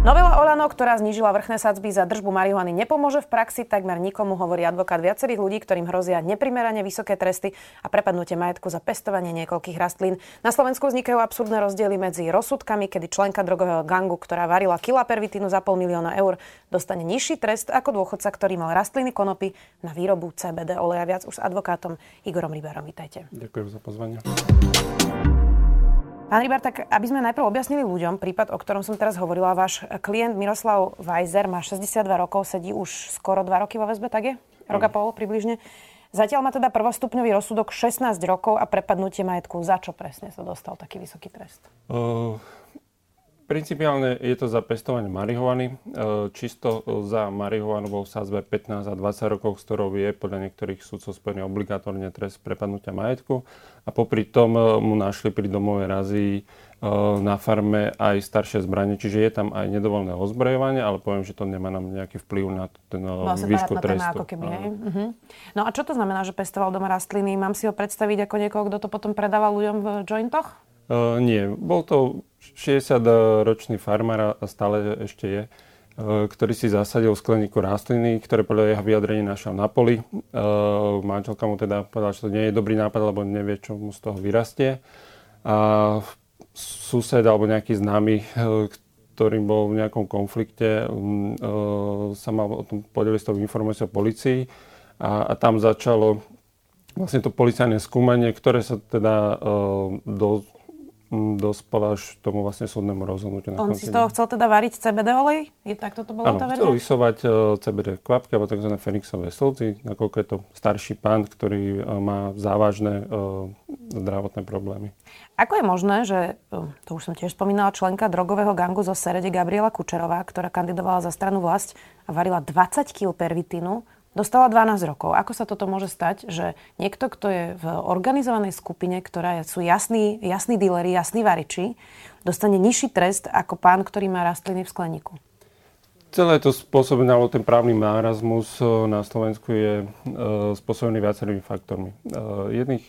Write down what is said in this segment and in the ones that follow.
Novela Olano, ktorá znížila vrchné sadzby za držbu marihuany, nepomôže v praxi takmer nikomu, hovorí advokát viacerých ľudí, ktorým hrozia neprimerane vysoké tresty a prepadnutie majetku za pestovanie niekoľkých rastlín. Na Slovensku vznikajú absurdné rozdiely medzi rozsudkami, kedy členka drogového gangu, ktorá varila kila pervitínu za pol milióna eur, dostane nižší trest ako dôchodca, ktorý mal rastliny konopy na výrobu CBD oleja. Viac už s advokátom Igorom Rybárom. Vítajte. Ďakujem za pozvanie. Pán Rybar, tak aby sme najprv objasnili ľuďom prípad, o ktorom som teraz hovorila, váš klient Miroslav Weiser má 62 rokov, sedí už skoro 2 roky vo väzbe, tak je? Rok a pol približne. Zatiaľ má teda prvostupňový rozsudok 16 rokov a prepadnutie majetku. Za čo presne sa dostal taký vysoký trest? Uh, Principiálne je to za pestovanie marihuany. E, čisto za marihuanu bol v sázbe 15 a 20 rokov, s ktorou je podľa niektorých súdcov spojený obligatórne trest prepadnutia majetku. A popri tom e, mu našli pri domovej razii e, na farme aj staršie zbranie, čiže je tam aj nedovolené ozbrojovanie, ale poviem, že to nemá nám nejaký vplyv na ten vlastne výšku trestu. Ako keby, hej? Uh-huh. No a čo to znamená, že pestoval doma rastliny? Mám si ho predstaviť ako niekoho, kto to potom predával ľuďom v jointoch? Uh, nie, bol to 60-ročný farmár a stále ešte je, uh, ktorý si zasadil skleníku rastliny, ktoré podľa jeho vyjadrení našiel na poli. Uh, manželka mu teda povedala, že to nie je dobrý nápad, lebo nevie, čo mu z toho vyrastie. A sused alebo nejaký známy, ktorý bol v nejakom konflikte, sa mal o tom podeliť s tou informáciou policii a, a tam začalo vlastne to policajné skúmanie, ktoré sa teda do, dospel až tomu vlastne súdnemu rozhodnutiu. On si z toho chcel teda variť CBD olej? Je tak toto bolo tá verzia? chcel vysovať uh, CBD kvapky alebo tzv. fenixové slzy, nakoľko je to starší pán, ktorý uh, má závažné uh, zdravotné problémy. Ako je možné, že, to už som tiež spomínala, členka drogového gangu zo Serede Gabriela Kučerová, ktorá kandidovala za stranu vlast a varila 20 kg pervitínu, Dostala 12 rokov. Ako sa toto môže stať, že niekto, kto je v organizovanej skupine, ktorá sú jasní, jasní díleri, jasní variči, dostane nižší trest ako pán, ktorý má rastliny v skleníku? Celé to spôsobené, alebo ten právny nárazmus eh, na Slovensku je e, spôsobený viacerými faktormi. E, jedných,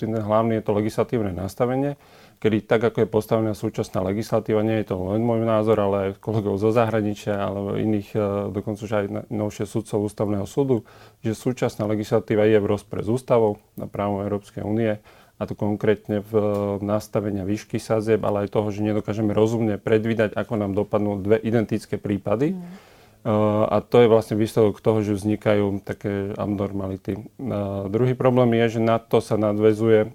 ten hlavný je to legislatívne nastavenie, kedy tak, ako je postavená súčasná legislatíva, nie je to len môj názor, ale aj kolegov zo zahraničia alebo iných, e, dokonca už aj novšie sudcov ústavného súdu, že súčasná legislatíva je v rozpre s ústavou na právo Európskej únie a to konkrétne v nastavenia výšky sazieb, ale aj toho, že nedokážeme rozumne predvídať, ako nám dopadnú dve identické prípady. Mm. A to je vlastne výsledok toho, že vznikajú také abnormality. Uh, druhý problém je, že na to sa nadvezuje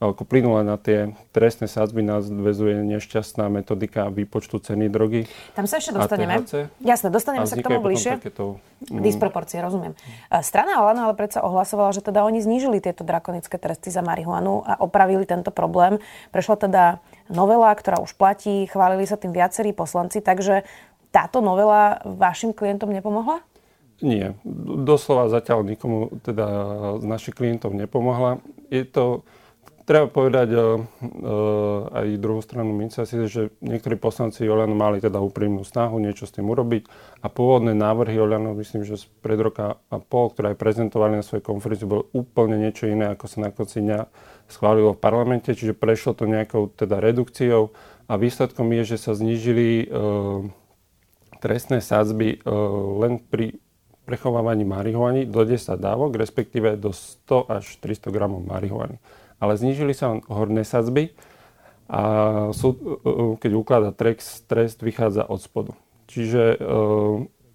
ako plynule na tie trestné sadzby nás dvezuje nešťastná metodika výpočtu ceny drogy. Tam sa ešte dostaneme. Jasne, dostaneme sa k tomu bližšie. Takéto, mm, Disproporcie, rozumiem. Strana Olano ale predsa ohlasovala, že teda oni znížili tieto drakonické tresty za marihuanu a opravili tento problém. Prešla teda novela, ktorá už platí, chválili sa tým viacerí poslanci, takže táto novela vašim klientom nepomohla? Nie, doslova zatiaľ nikomu teda z našich klientov nepomohla. Je to Treba povedať uh, uh, aj druhú stranu mince, že niektorí poslanci Olano mali teda úprimnú snahu niečo s tým urobiť a pôvodné návrhy Olano, myslím, že pred roka a pol, ktoré aj prezentovali na svojej konferencii, bolo úplne niečo iné, ako sa na konci dňa schválilo v parlamente, čiže prešlo to nejakou teda redukciou a výsledkom je, že sa znížili uh, trestné sádzby uh, len pri prechovávaní marihuany do 10 dávok, respektíve do 100 až 300 gramov marihuany ale znížili sa horné sadzby a súd, e, e, keď ukladá trest, trest vychádza od spodu. Čiže e,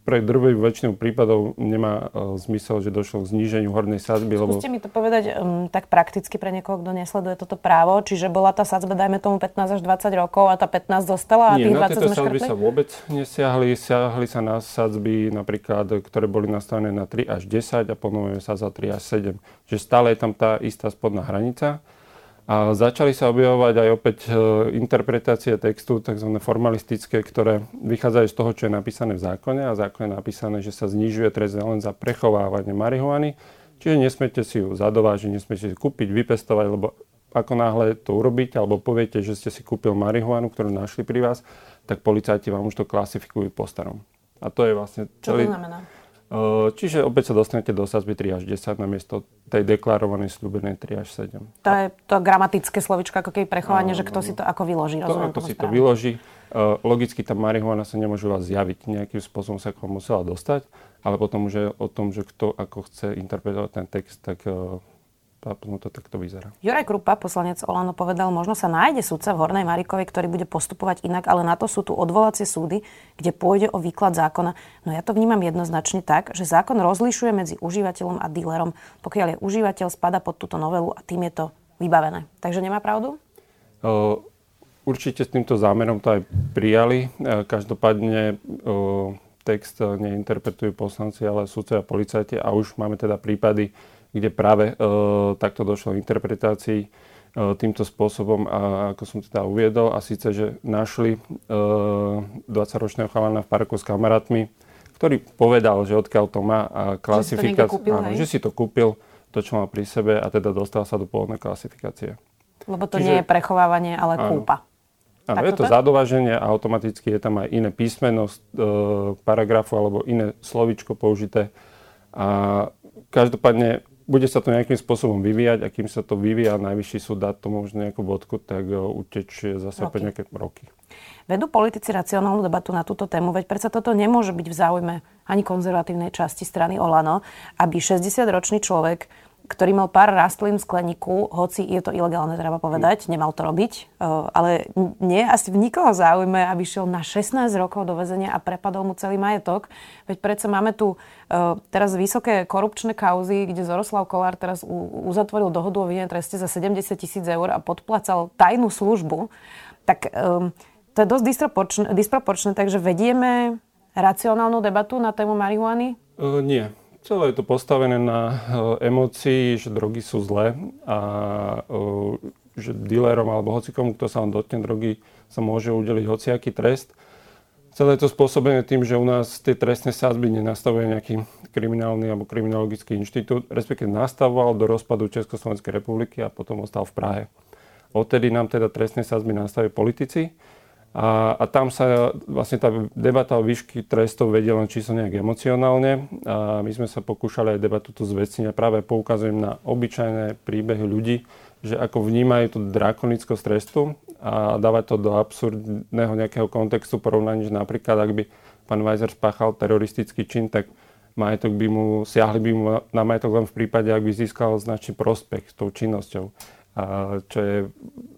pre drvivú väčšinu prípadov nemá uh, zmysel, že došlo k zníženiu hornej sadzby. Skúste lebo... mi to povedať um, tak prakticky pre niekoho, kto nesleduje toto právo. Čiže bola tá sadzba, dajme tomu 15 až 20 rokov a tá 15 zostala a Nie, tých 20 na tieto sadzby sa vôbec nesiahli. Siahli sa na sadzby napríklad, ktoré boli nastavené na 3 až 10 a ponovujeme sa za 3 až 7. Čiže stále je tam tá istá spodná hranica. A začali sa objavovať aj opäť e, interpretácie textu, tzv. formalistické, ktoré vychádzajú z toho, čo je napísané v zákone. A v zákone je napísané, že sa znižuje trest len za prechovávanie marihuany. Čiže nesmiete si ju zadovážiť, nesmiete si kúpiť, vypestovať, lebo ako náhle to urobíte, alebo poviete, že ste si kúpil marihuanu, ktorú našli pri vás, tak policajti vám už to klasifikujú po starom. A to je vlastne celý... Čo to znamená? Čiže opäť sa dostanete do sazby 3 až 10 na miesto tej deklarovanej slúbenej 3 až 7. To je to gramatické slovičko, ako keby prechovanie, že kto si to ako vyloží. To, ako si správne. to vyloží. Logicky tá marihuana sa nemôže vás zjaviť, nejakým spôsobom sa k vám musela dostať, ale potom už je o tom, že kto ako chce interpretovať ten text, tak a potom to takto vyzerá. Juraj Krupa, poslanec Olano, povedal, možno sa nájde sudca v Hornej Marikovej, ktorý bude postupovať inak, ale na to sú tu odvolacie súdy, kde pôjde o výklad zákona. No ja to vnímam jednoznačne tak, že zákon rozlišuje medzi užívateľom a dílerom, pokiaľ je užívateľ, spada pod túto novelu a tým je to vybavené. Takže nemá pravdu? Uh, určite s týmto zámerom to aj prijali. Uh, každopádne uh, text neinterpretujú poslanci, ale sudce a policajti a už máme teda prípady, kde práve e, takto došlo k interpretácii e, týmto spôsobom a ako som teda uviedol a síce, že našli e, 20-ročného chalana v parku s kamarátmi, ktorý povedal, že odkiaľ to má a klasifikáciu, že, že si to kúpil, to, čo mal pri sebe a teda dostal sa do pôvodnej klasifikácie. Lebo to Čiže, nie je prechovávanie, ale áno. kúpa. Áno, je to zadovaženie a automaticky je tam aj iné písmeno e, paragrafu alebo iné slovičko použité. A každopádne bude sa to nejakým spôsobom vyvíjať a kým sa to vyvíja, najvyšší súd dá tomu možno nejakú bodku, tak e, utečie zase opäť nejaké roky. Vedú politici racionálnu debatu na túto tému, veď predsa toto nemôže byť v záujme ani konzervatívnej časti strany Olano, aby 60-ročný človek ktorý mal pár rastlín v skleníku, hoci je to ilegálne, treba povedať, nemal to robiť, e, ale nie asi v nikoho záujme, aby šiel na 16 rokov do väzenia a prepadol mu celý majetok. Veď predsa máme tu e, teraz vysoké korupčné kauzy, kde Zoroslav Kolár teraz uzatvoril dohodu o vine treste za 70 tisíc eur a podplacal tajnú službu. Tak to je dosť disproporčné, disproporčné, takže vedieme racionálnu debatu na tému marihuany? Uh, nie. Celé je to postavené na uh, emócii, že drogy sú zlé a uh, že dealerom alebo hocikomu, kto sa vám dotkne drogy, sa môže udeliť hociaký trest. Celé je to spôsobené tým, že u nás tie trestné sázby nenastavuje nejaký kriminálny alebo kriminologický inštitút, respektíve nastavoval do rozpadu Československej republiky a potom ostal v Prahe. Odtedy nám teda trestné sázby nastavili politici a, a tam sa vlastne tá debata o výšky trestov vedie len čisto nejak emocionálne. A my sme sa pokúšali aj debatu tu zvecniť a práve poukazujem na obyčajné príbehy ľudí, že ako vnímajú tú drakonickosť trestu a dávať to do absurdného nejakého kontextu porovnaní, že napríklad ak by pán Weiser spáchal teroristický čin, tak majetok by mu, siahli by mu na majetok len v prípade, ak by získal značný prospech s tou činnosťou a čo je,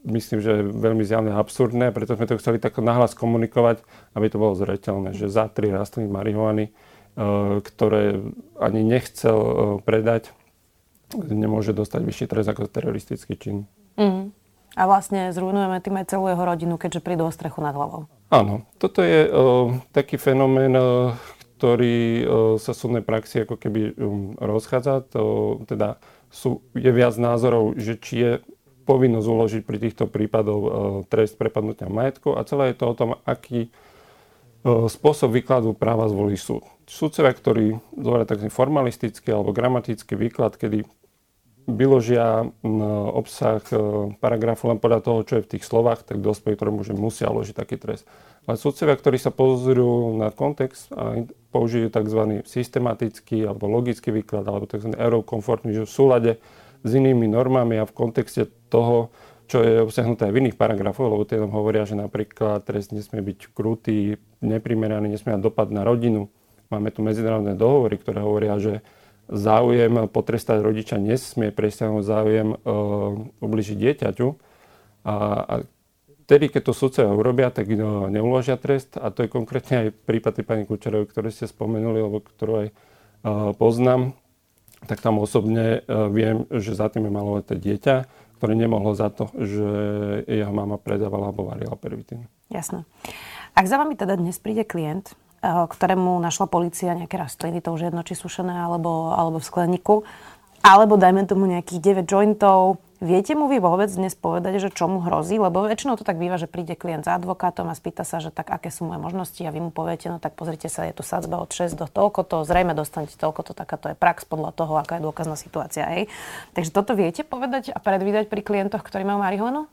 myslím, že veľmi zjavne absurdné, preto sme to chceli tak nahlas komunikovať, aby to bolo zreteľné, že za tri rastliny marihuany, e, ktoré ani nechcel e, predať, nemôže dostať vyšší trest ako teroristický čin. Mm. A vlastne zrujnujeme tým aj celú jeho rodinu, keďže prídu o strechu nad hlavou. Áno, toto je uh, taký fenomén, uh, ktorý uh, sa súdnej praxi ako keby um, rozchádza. To, teda sú, je viac názorov, že či je povinnosť uložiť pri týchto prípadoch e, trest prepadnutia majetku a celé je to o tom, aký e, spôsob výkladu práva zvolí súd. Súdcovia, ktorí zvolia taký formalistický alebo gramatický výklad, kedy vyložia obsah e, paragrafu len podľa toho, čo je v tých slovách, tak dospej, ktorému že musia uložiť taký trest. Ale súdcovia, ktorí sa pozrú na kontext a použijú tzv. systematický alebo logický výklad alebo tzv. eurokomfortný, že v súlade s inými normami a v kontexte toho, čo je obsahnuté aj v iných paragrafoch, lebo tie tam hovoria, že napríklad trest nesmie byť krutý, neprimeraný, nesmie mať dopad na rodinu. Máme tu medzinárodné dohovory, ktoré hovoria, že záujem potrestať rodiča nesmie presiahnuť záujem e, ubližiť dieťaťu. A, a vtedy, keď to sudcovia urobia, tak no, neuložia trest a to je konkrétne aj prípad pani Kučerovej, ktoré ste spomenuli, alebo ktorú aj uh, poznám, tak tam osobne uh, viem, že za tým je maloleté dieťa, ktoré nemohlo za to, že jeho mama predávala alebo varila pervitín. Jasné. Ak za vami teda dnes príde klient, uh, ktorému našla policia nejaké rastliny, to už jedno, či sušené alebo, alebo v skleníku, alebo dajme tomu nejakých 9 jointov, Viete mu vy vôbec dnes povedať, že čo mu hrozí? Lebo väčšinou to tak býva, že príde klient za advokátom a spýta sa, že tak aké sú moje možnosti a vy mu poviete, no tak pozrite sa, je tu sadzba od 6 do toľko to, zrejme dostanete toľko to, taká to je prax podľa toho, aká je dôkazná situácia. Hej. Takže toto viete povedať a predvídať pri klientoch, ktorí majú marihuanu?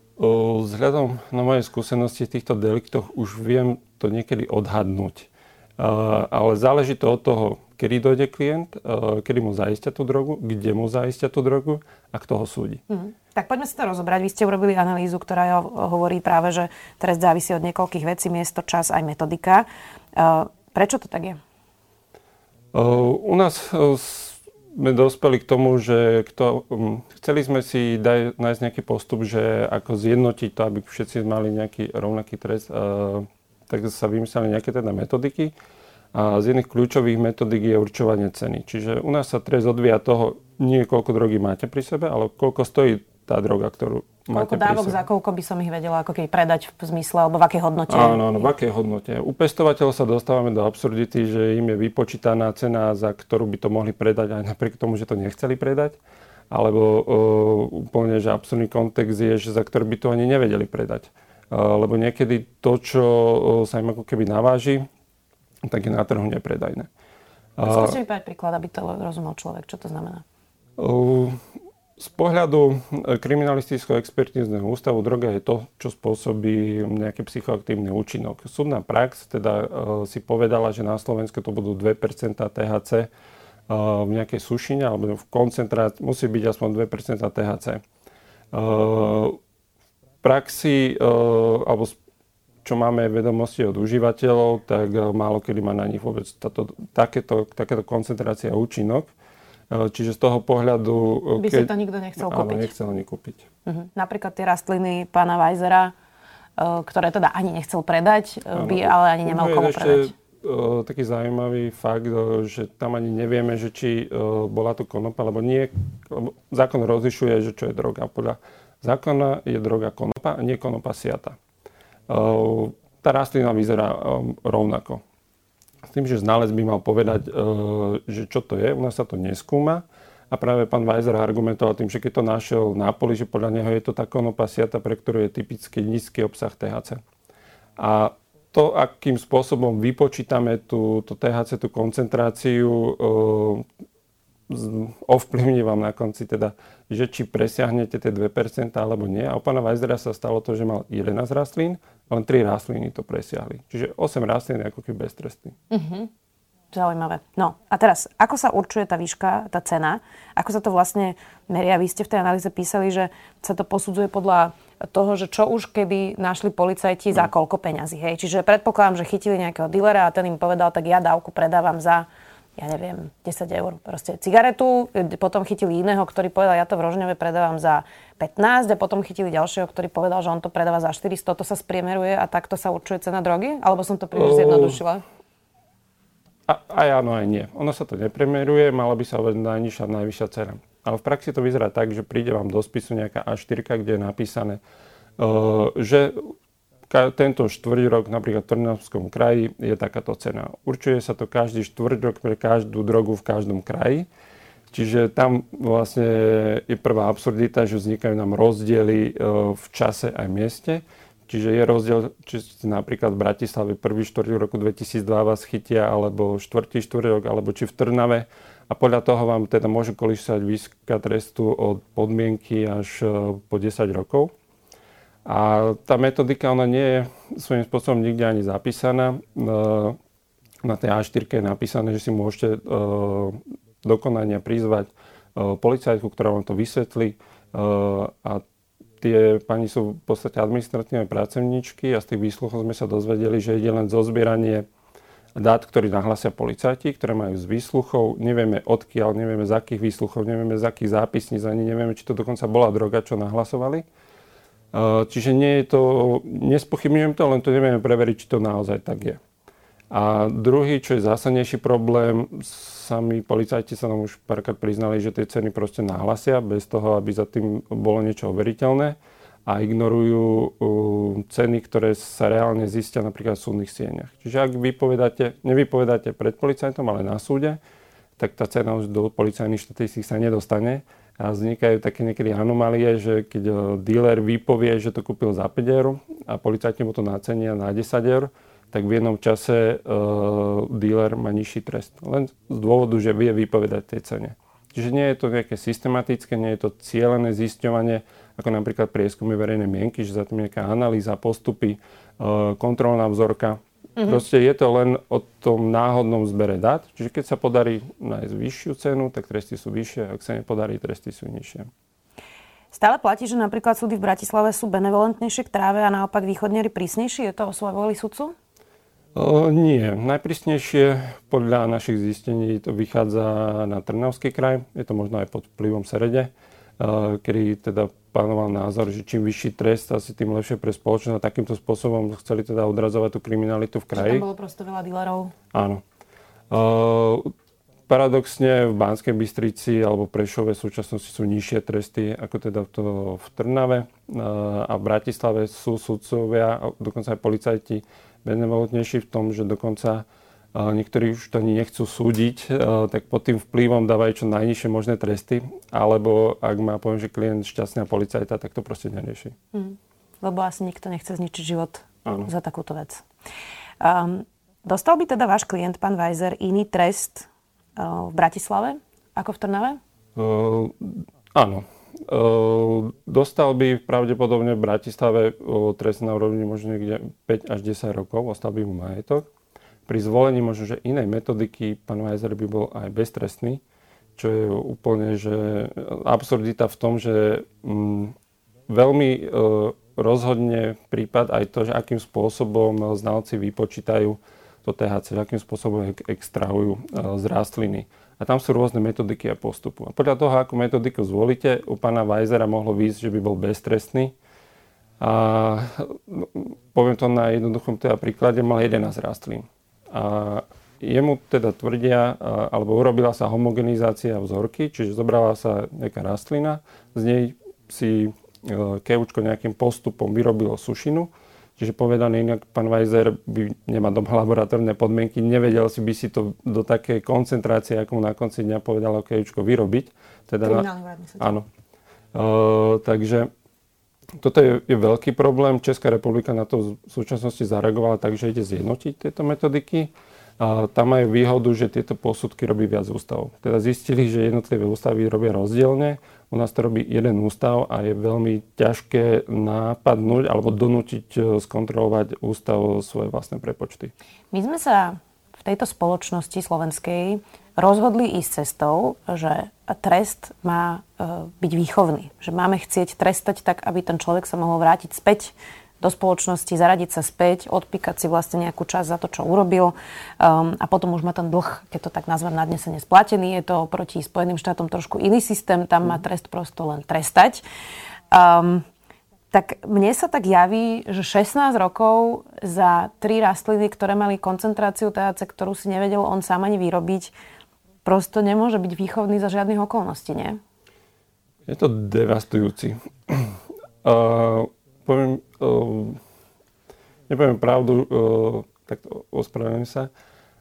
Vzhľadom na moje skúsenosti v týchto deliktoch už viem to niekedy odhadnúť. ale záleží to od toho, kedy dojde klient, kedy mu zaistia tú drogu, kde mu zaistia tú drogu a kto ho súdi. Hmm. Tak poďme si to rozobrať. Vy ste urobili analýzu, ktorá hovorí práve, že trest závisí od niekoľkých vecí, miesto, čas aj metodika. Prečo to tak je? U nás sme dospeli k tomu, že kto, um, chceli sme si daj, nájsť nejaký postup, že ako zjednotiť to, aby všetci mali nejaký rovnaký trest, uh, tak sa vymysleli nejaké teda metodiky. A z jedných kľúčových metodik je určovanie ceny. Čiže u nás sa trest odvíja toho, nie koľko drogy máte pri sebe, ale koľko stojí tá droga, ktorú Koľko dávok za koľko by som ich vedela ako keby predať v zmysle, alebo v akej hodnote? Áno, áno, v akej hodnote. U pestovateľov sa dostávame do absurdity, že im je vypočítaná cena, za ktorú by to mohli predať, aj napriek tomu, že to nechceli predať. Alebo uh, úplne, že absurdný kontext je, že za ktorý by to ani nevedeli predať. Uh, lebo niekedy to, čo uh, sa im ako keby naváži, tak je na trhu nepredajné. Skúste mi povedať príklad, aby to rozumel človek. Čo to znamená? Z pohľadu e, kriminalistického expertízneho ústavu droga je to, čo spôsobí nejaký psychoaktívny účinok. Súdna prax teda uh, si povedala, že na Slovensku to budú 2% THC uh, v nejakej sušine alebo v koncentrácii musí byť aspoň 2% THC. V praxi alebo čo máme vedomosti od užívateľov, tak málo kedy má na nich vôbec tato, takéto, takéto koncentrácia účinok. E, čiže z toho pohľadu... E, By keď, si to nikto nechcel áno, kúpiť. nechcel ani kúpiť. Uh-huh. Napríklad tie rastliny pána e, ktoré teda ani nechcel predať, áno, by ale ani nemal komu ešte, predať. taký zaujímavý fakt, že tam ani nevieme, že či bola to konopa, lebo nie, lebo zákon rozlišuje, že čo je droga. Podľa zákona je droga konopa a nie konopa siata. Tá rastlina vyzerá rovnako s tým, že znalec by mal povedať, e, že čo to je. U nás sa to neskúma. A práve pán Weiser argumentoval tým, že keď to našiel na poli, že podľa neho je to tá konopa siata, pre ktorú je typický nízky obsah THC. A to, akým spôsobom vypočítame tú, tú THC, tú koncentráciu, e, ovplyvní vám na konci teda, že či presiahnete tie 2% alebo nie. A u pána Weisera sa stalo to, že mal 11 rastlín, len 3 rastliny to presiahli. Čiže 8 rastlín je ako keby beztrestný. Uh-huh. Zaujímavé. No a teraz, ako sa určuje tá výška, tá cena? Ako sa to vlastne meria? Vy ste v tej analýze písali, že sa to posudzuje podľa toho, že čo už keby našli policajti za mhm. koľko peňazí. Hej? Čiže predpokladám, že chytili nejakého dilera a ten im povedal, tak ja dávku predávam za ja neviem, 10 eur. Proste cigaretu, potom chytili iného, ktorý povedal, ja to v Rožňove predávam za 15 a potom chytili ďalšieho, ktorý povedal, že on to predáva za 400. To sa spriemeruje a takto sa určuje cena drogy? Alebo som to príliš zjednodušila? A, aj áno, aj nie. Ono sa to nepremeruje, mala by sa hovoriť najnižšia, najvyššia cena. Ale v praxi to vyzerá tak, že príde vám do spisu nejaká A4, kde je napísané, uh, že tento štvrť napríklad v Trnavskom kraji je takáto cena. Určuje sa to každý štvrť pre každú drogu v každom kraji. Čiže tam vlastne je prvá absurdita, že vznikajú nám rozdiely e, v čase aj mieste. Čiže je rozdiel, či ste napríklad v Bratislave prvý štvrť roku 2002 vás chytia, alebo štvrtý štvrť rok, alebo či v Trnave. A podľa toho vám teda môže kolísať výška trestu od podmienky až e, po 10 rokov. A tá metodika, ona nie je svojím spôsobom nikde ani zapísaná. E, na tej A4 je napísané, že si môžete e, do konania prizvať e, policajtku, ktorá vám to vysvetlí. A tie pani sú v podstate administratívne pracovníčky a z tých výsluchov sme sa dozvedeli, že ide len zo zbieranie dát, ktorý nahlasia policajti, ktoré majú z výsluchov. Nevieme odkiaľ, nevieme z akých výsluchov, nevieme z akých zápisníc, ani nevieme, či to dokonca bola droga, čo nahlasovali. Čiže nie je to, nespochybňujem to, len to nevieme preveriť, či to naozaj tak je. A druhý, čo je zásadnejší problém, sami policajti sa nám už párkrát priznali, že tie ceny proste nahlasia bez toho, aby za tým bolo niečo overiteľné a ignorujú ceny, ktoré sa reálne zistia napríklad v súdnych sieňach. Čiže ak vypovedáte, nevypovedáte pred policajtom, ale na súde, tak tá cena už do policajných štatistík sa nedostane a vznikajú také niekedy anomálie, že keď eh, dealer vypovie, že to kúpil za 5 eur a policajti mu to nacenia na 10 eur, tak v jednom čase uh, dealer má nižší trest. Len z dôvodu, že vie vypovedať tej cene. Čiže nie je to nejaké systematické, nie je to cieľené zisťovanie, ako napríklad prieskumy verejnej mienky, že za tým nejaká analýza, postupy, uh, kontrolná vzorka. Mm-hmm. Proste je to len o tom náhodnom zbere dát. Čiže keď sa podarí nájsť vyššiu cenu, tak tresty sú vyššie. Ak sa nepodarí, tresty sú nižšie. Stále platí, že napríklad súdy v Bratislave sú benevolentnejšie k tráve a naopak východniari prísnejší? Je to o svojej voli sudcu? O, nie. Najprísnejšie podľa našich zistení to vychádza na Trnavský kraj. Je to možno aj pod vplyvom Serede, kedy teda panoval názor, že čím vyšší trest, asi tým lepšie pre spoločnosť. A takýmto spôsobom chceli teda odrazovať tú kriminalitu v kraji. Tam bolo prosto veľa dílerov. Áno. Uh, paradoxne v Banskej Bystrici alebo Prešove v súčasnosti sú nižšie tresty ako teda to v Trnave. Uh, a v Bratislave sú sudcovia, dokonca aj policajti benevolentnejší v tom, že dokonca niektorí už to ani nechcú súdiť, tak pod tým vplyvom dávajú čo najnižšie možné tresty, alebo ak má poviem, že klient šťastná policajta, tak to proste nerieši. Hmm. Lebo asi nikto nechce zničiť život ano. za takúto vec. Um, dostal by teda váš klient, pán Weiser, iný trest uh, v Bratislave ako v Trnave? Uh, áno. Uh, dostal by pravdepodobne v Bratislave uh, trest na úrovni možno niekde 5 až 10 rokov, ostal by mu majetok. Pri zvolení možno, že inej metodiky pán Weiser by bol aj beztrestný, čo je úplne že absurdita v tom, že mm, veľmi uh, rozhodne prípad aj to, že akým spôsobom znalci vypočítajú to THC, akým spôsobom extrahujú uh, z rastliny. A tam sú rôzne metodiky a postupu. A podľa toho, akú metodiku zvolíte, u pána Weisera mohlo výjsť, že by bol beztrestný. A poviem to na jednoduchom teda príklade, mal 11 rastlín. A jemu teda tvrdia, alebo urobila sa homogenizácia vzorky, čiže zobrala sa nejaká rastlina, z nej si e, keučko nejakým postupom vyrobilo sušinu, Čiže povedaný inak, pán Weiser by nemá doma laboratórne podmienky, nevedel si by si to do takej koncentrácie, ako mu na konci dňa povedalo kejučko vyrobiť. Teda na, áno. Uh, takže toto je, je veľký problém. Česká republika na to v súčasnosti zareagovala tak, že ide zjednotiť tieto metodiky. A tam majú výhodu, že tieto posudky robí viac ústavov. Teda zistili, že jednotlivé ústavy robia rozdielne u nás to robí jeden ústav a je veľmi ťažké nápadnúť alebo donútiť e, skontrolovať ústav svoje vlastné prepočty. My sme sa v tejto spoločnosti slovenskej rozhodli ísť cestou, že trest má e, byť výchovný. Že máme chcieť trestať tak, aby ten človek sa mohol vrátiť späť do spoločnosti, zaradiť sa späť, odpíkať si vlastne nejakú časť za to, čo urobil um, a potom už má ten dlh, keď to tak nazvem, nadnesene splatený. Je to proti Spojeným štátom trošku iný systém, tam má trest prosto len trestať. Um, tak mne sa tak javí, že 16 rokov za tri rastliny, ktoré mali koncentráciu THC, ktorú si nevedel on sám ani vyrobiť, prosto nemôže byť výchovný za žiadnych okolností, nie? Je to devastujúci. Uh, poviem, uh, nepoviem pravdu, uh, tak ospravedlňujem sa,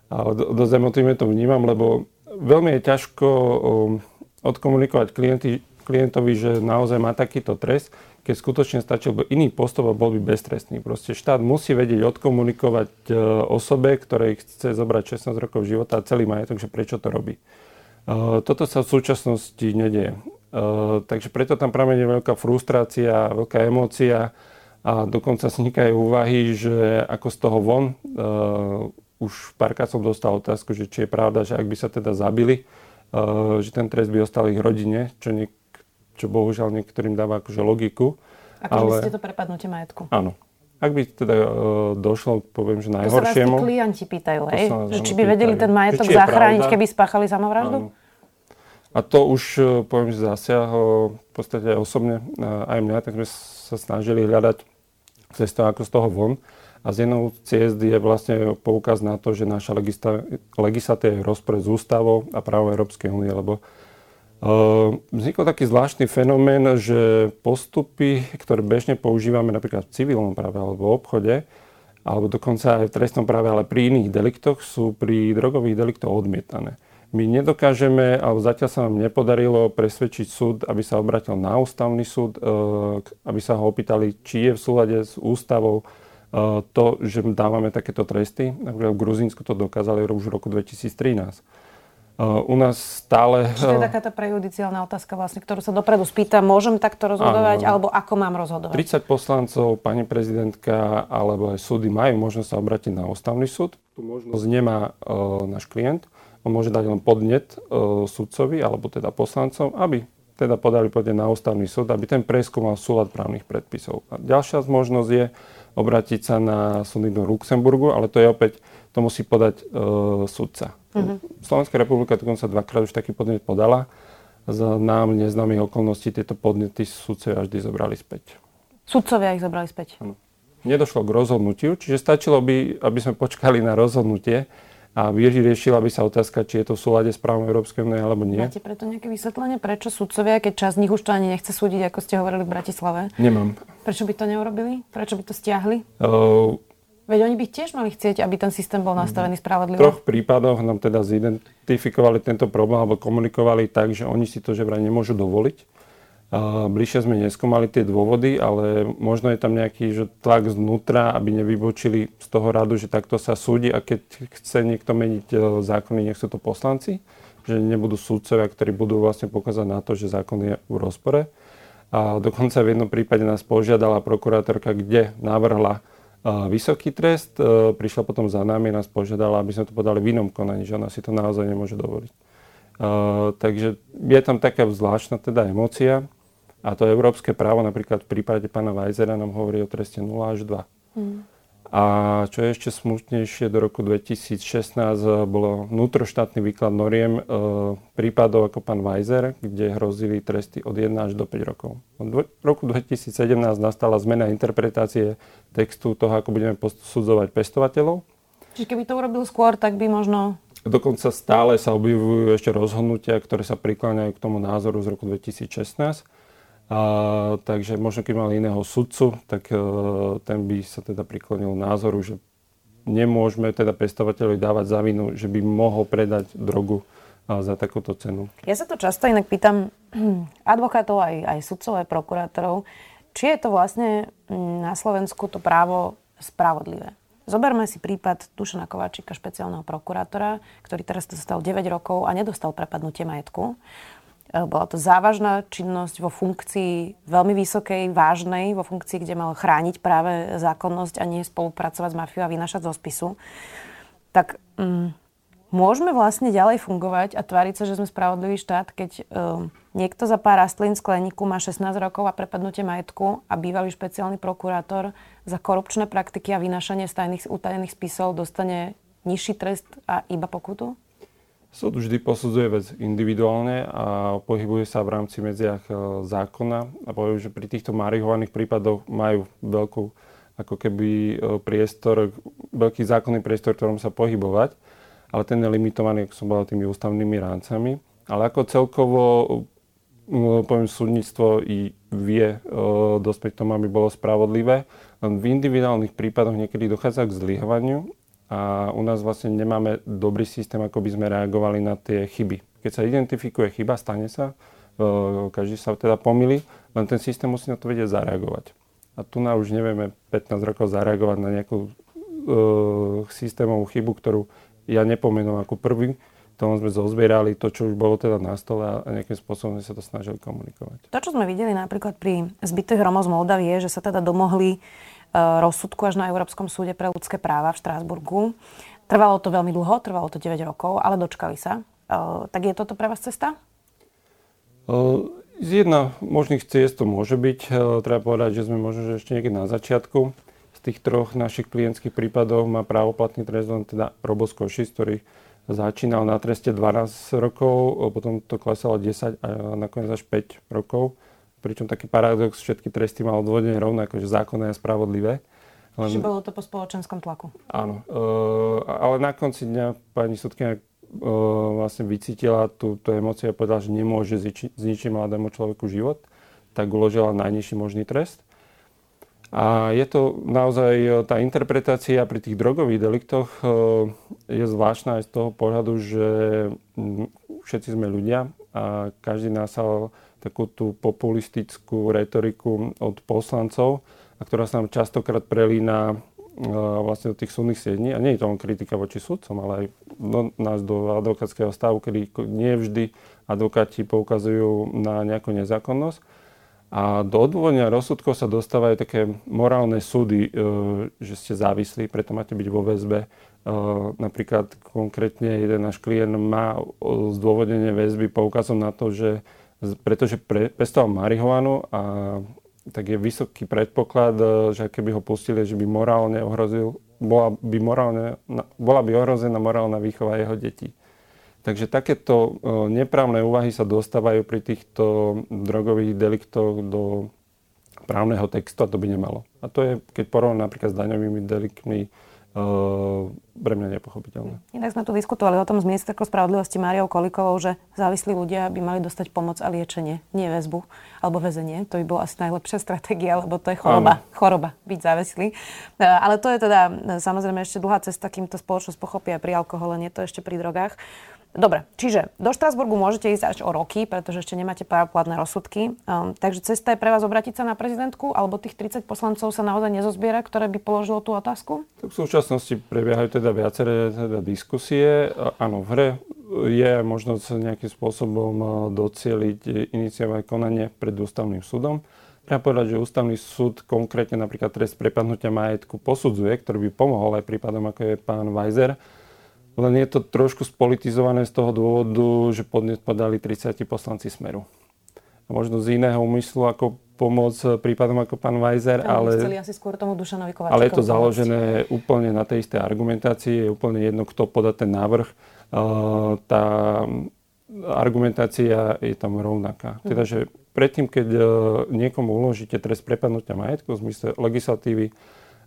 ale do, dosť emotívne to vnímam, lebo veľmi je ťažko uh, odkomunikovať klienti, klientovi, že naozaj má takýto trest, keď skutočne stačil by iný postup a bol by beztrestný. Proste štát musí vedieť odkomunikovať uh, osobe, ktorej chce zobrať 16 rokov života a celý majetok, že prečo to robí. Uh, toto sa v súčasnosti nedieje. Uh, takže preto tam pramenie veľká frustrácia, veľká emócia a dokonca vznikajú úvahy, že ako z toho von. Už párkrát som dostal otázku, že či je pravda, že ak by sa teda zabili, že ten trest by ostal ich rodine, čo, niek- čo bohužiaľ niektorým dáva akože logiku. Ako ale... ste to prepadnutie majetku. Áno. Ak by teda uh, došlo, poviem, že najhoršiemu... To sa vás tí klienti pýtajú, hej? Že či by vedeli ten majetok zachrániť, keby spáchali samovraždu? Áno. A to už, e, poviem, že zasiahlo v podstate aj osobne e, aj mňa, tak sme sa snažili hľadať cestu ako z toho von. A z jednou ciest je vlastne poukaz na to, že naša legislatíva je rozpore s ústavou a právom Európskej únie, lebo vznikol taký zvláštny fenomén, že postupy, ktoré bežne používame napríklad v civilnom práve alebo v obchode, alebo dokonca aj v trestnom práve, ale pri iných deliktoch, sú pri drogových deliktoch odmietané. My nedokážeme, alebo zatiaľ sa nám nepodarilo presvedčiť súd, aby sa obratil na ústavný súd, e, aby sa ho opýtali, či je v súlade s ústavou e, to, že dávame takéto tresty. Napríklad v Gruzínsku to dokázali už v roku 2013. Uh, u nás stále... Čiže to je taká tá prejudiciálna otázka, vlastne, ktorú sa dopredu spýta, môžem takto rozhodovať, áno, alebo ako mám rozhodovať? 30 poslancov, pani prezidentka, alebo aj súdy majú možnosť sa obrátiť na ústavný súd. Tu možnosť nemá uh, náš klient. On môže dať len podnet uh, sudcovi, alebo teda poslancom, aby teda podali podnet na ústavný súd, aby ten preskúmal súlad právnych predpisov. A ďalšia možnosť je obrátiť sa na súdy do Luxemburgu, ale to je opäť, to musí podať uh, sudca. Uh-huh. Slovenská republika dokonca dvakrát už taký podnet podala. Za nám neznámych okolností tieto podnety sudcovia vždy zobrali späť. Sudcovia ich zobrali späť? Ano. Nedošlo k rozhodnutiu, čiže stačilo by, aby sme počkali na rozhodnutie a vyriešila by sa otázka, či je to v súlade s právom Európskej únie alebo nie. Máte preto nejaké vysvetlenie, prečo sudcovia, keď časť z nich už to ani nechce súdiť, ako ste hovorili v Bratislave? Nemám. Prečo by to neurobili? Prečo by to stiahli? Uh, Veď oni by tiež mali chcieť, aby ten systém bol nastavený spravodlivo. V troch prípadoch nám teda zidentifikovali tento problém alebo komunikovali tak, že oni si to že vraj nemôžu dovoliť. A bližšie sme neskúmali tie dôvody, ale možno je tam nejaký že tlak znútra, aby nevybočili z toho radu, že takto sa súdi a keď chce niekto meniť e, zákony, nech sú to poslanci, že nebudú súdcovia, ktorí budú vlastne pokazať na to, že zákon je v rozpore. A dokonca v jednom prípade nás požiadala prokurátorka, kde navrhla vysoký trest. E, prišla potom za nami nás požiadala, aby sme to podali v inom konaní, že ona si to naozaj nemôže dovoliť. E, takže je tam taká zvláštna teda emócia a to európske právo napríklad v prípade pána Weisera nám hovorí o treste 0 až 2. Hmm. A čo je ešte smutnejšie, do roku 2016 bolo vnútroštátny výklad noriem e, prípadov ako pán Weiser, kde hrozili tresty od 1 až do 5 rokov. V roku 2017 nastala zmena interpretácie textu toho, ako budeme posudzovať pestovateľov. Čiže keby to urobil skôr, tak by možno... Dokonca stále sa objavujú ešte rozhodnutia, ktoré sa prikláňajú k tomu názoru z roku 2016 a, takže možno keď mal iného sudcu, tak uh, ten by sa teda priklonil názoru, že nemôžeme teda pestovateľovi dávať za vinu, že by mohol predať drogu uh, za takúto cenu. Ja sa to často inak pýtam advokátov, aj, aj sudcov, aj prokurátorov, či je to vlastne mm, na Slovensku to právo spravodlivé. Zoberme si prípad Dušana Kováčika, špeciálneho prokurátora, ktorý teraz dostal 9 rokov a nedostal prepadnutie majetku. Eh, bola to závažná činnosť vo funkcii veľmi vysokej, vážnej, vo funkcii, kde mal chrániť práve zákonnosť a nie spolupracovať s mafiou a vynašať zo spisu. Tak um, môžeme vlastne ďalej fungovať a tváriť sa, že sme spravodlivý štát, keď um, niekto za pár rastlín skleníku má 16 rokov a prepadnutie majetku a bývalý špeciálny prokurátor za korupčné praktiky a vynašanie z tajných, utajených spisov dostane nižší trest a iba pokutu? Súd vždy posudzuje vec individuálne a pohybuje sa v rámci medziach e, zákona a poviem, že pri týchto marihovaných prípadoch majú veľkú ako keby e, priestor, veľký zákonný priestor, v ktorom sa pohybovať, ale ten je limitovaný, ako som povedal, tými ústavnými rámcami. Ale ako celkovo e, poviem, súdnictvo i vie dospieť k tomu, aby bolo spravodlivé. Len v individuálnych prípadoch niekedy dochádza k zlyhovaniu a u nás vlastne nemáme dobrý systém, ako by sme reagovali na tie chyby. Keď sa identifikuje chyba, stane sa, e, každý sa teda pomýli, len ten systém musí na to vedieť zareagovať. A tu na už nevieme 15 rokov zareagovať na nejakú uh, systémovú chybu, ktorú ja nepomenujem ako prvý, tom sme zozbierali to, čo už bolo teda na stole a nejakým spôsobom sa to snažili komunikovať. To, čo sme videli napríklad pri zbytých Romov z Moldavie, že sa teda domohli rozsudku až na Európskom súde pre ľudské práva v Štrásburgu. Trvalo to veľmi dlho, trvalo to 9 rokov, ale dočkali sa. Eh, tak je toto pre vás cesta? Eh, z jedna možných ciest to môže byť. Treba povedať, že sme možno ešte niekde na začiatku. Z tých troch našich klientských prípadov má právoplatný trest len teda Roboskoši, ktorý začínal na treste 12 rokov, potom to klesalo 10 a nakoniec až 5 rokov. Pričom taký paradox, všetky tresty mal odvodenie rovnako, že zákonné a spravodlivé. Len... Čiže bolo to po spoločenskom tlaku. Áno. E, ale na konci dňa pani sudkina e, vlastne vycítila tú, tú emóciu a povedala, že nemôže zničiť, zničiť mladému človeku život, tak uložila najnižší možný trest. A je to naozaj, tá interpretácia pri tých drogových deliktoch je zvláštna aj z toho pohľadu, že všetci sme ľudia a každý nás sa takú tú populistickú retoriku od poslancov, a ktorá sa nám častokrát prelína vlastne do tých súdnych siední. A nie je to len kritika voči sudcom, ale aj do nás do advokátskeho stavu, kedy nie vždy advokáti poukazujú na nejakú nezákonnosť. A do odôvodňa rozsudkov sa dostávajú také morálne súdy, e, že ste závislí, preto máte byť vo väzbe. E, napríklad konkrétne jeden náš klient má zdôvodnenie väzby poukazom na to, že pretože pre, pestoval marihuanu a tak je vysoký predpoklad, e, že keby ho pustili, že by morálne ohrozil, bola by, morálne, bola by ohrozená morálna výchova jeho detí. Takže takéto neprávne úvahy sa dostávajú pri týchto drogových deliktoch do právneho textu a to by nemalo. A to je, keď porovnám napríklad s daňovými deliktmi, pre mňa nepochopiteľné. Inak sme tu diskutovali o tom s ministerkou spravodlivosti Máriou Kolikovou, že závislí ľudia by mali dostať pomoc a liečenie, nie väzbu alebo väzenie. To by bola asi najlepšia stratégia, lebo to je choroba, Áno. choroba byť závislý. Uh, ale to je teda samozrejme ešte dlhá cesta, kým to spoločnosť pochopí aj pri alkohole, nie to ešte pri drogách. Dobre, čiže do Štrasburgu môžete ísť až o roky, pretože ešte nemáte právoplatné rozsudky. Um, takže cesta je pre vás obratiť sa na prezidentku, alebo tých 30 poslancov sa naozaj nezozbiera, ktoré by položilo tú otázku? Tak v súčasnosti prebiehajú teda viaceré teda diskusie. Áno, v hre je možnosť nejakým spôsobom docieliť iniciovať konanie pred ústavným súdom. Treba povedať, že ústavný súd konkrétne napríklad trest prepadnutia majetku posudzuje, ktorý by pomohol aj prípadom, ako je pán Weiser, len je to trošku spolitizované z toho dôvodu, že podnet podali 30 poslanci Smeru. A možno z iného úmyslu ako pomoc prípadom ako pán Weiser, ale, chceli asi skôr tomu Dušanovi ale je to založené úplne na tej istej argumentácii, je úplne jedno, kto podá ten návrh. Uh, tá argumentácia je tam rovnaká. Hm. Teda, že predtým, keď uh, niekomu uložíte trest prepadnutia majetku v zmysle legislatívy,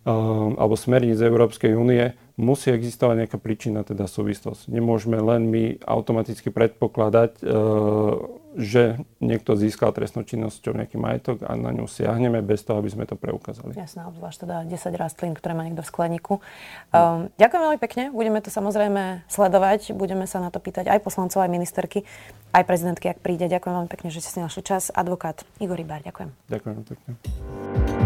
alebo smerníc Európskej únie, musí existovať nejaká príčina, teda súvislosť. Nemôžeme len my automaticky predpokladať, ehm, že niekto získal trestnou činnosťou nejaký majetok a na ňu siahneme bez toho, aby sme to preukázali. Jasné, obzvlášť teda 10 rastlín, ktoré má niekto v skleníku. Um, ďakujem veľmi pekne, budeme to samozrejme sledovať, budeme sa na to pýtať aj poslancov, aj ministerky, aj prezidentky, ak príde. Ďakujem veľmi pekne, že ste si našli čas. Advokát Igor Rybár, ďakujem. Ďakujem pekne.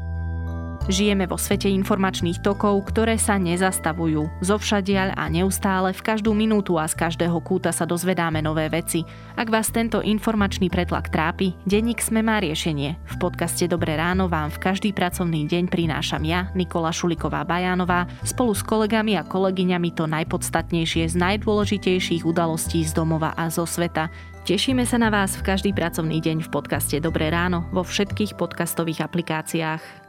Žijeme vo svete informačných tokov, ktoré sa nezastavujú. Zovšadiaľ a neustále v každú minútu a z každého kúta sa dozvedáme nové veci. Ak vás tento informačný pretlak trápi, denník Sme má riešenie. V podcaste Dobré ráno vám v každý pracovný deň prinášam ja, Nikola Šuliková Bajánová, spolu s kolegami a kolegyňami to najpodstatnejšie z najdôležitejších udalostí z domova a zo sveta. Tešíme sa na vás v každý pracovný deň v podcaste Dobré ráno vo všetkých podcastových aplikáciách.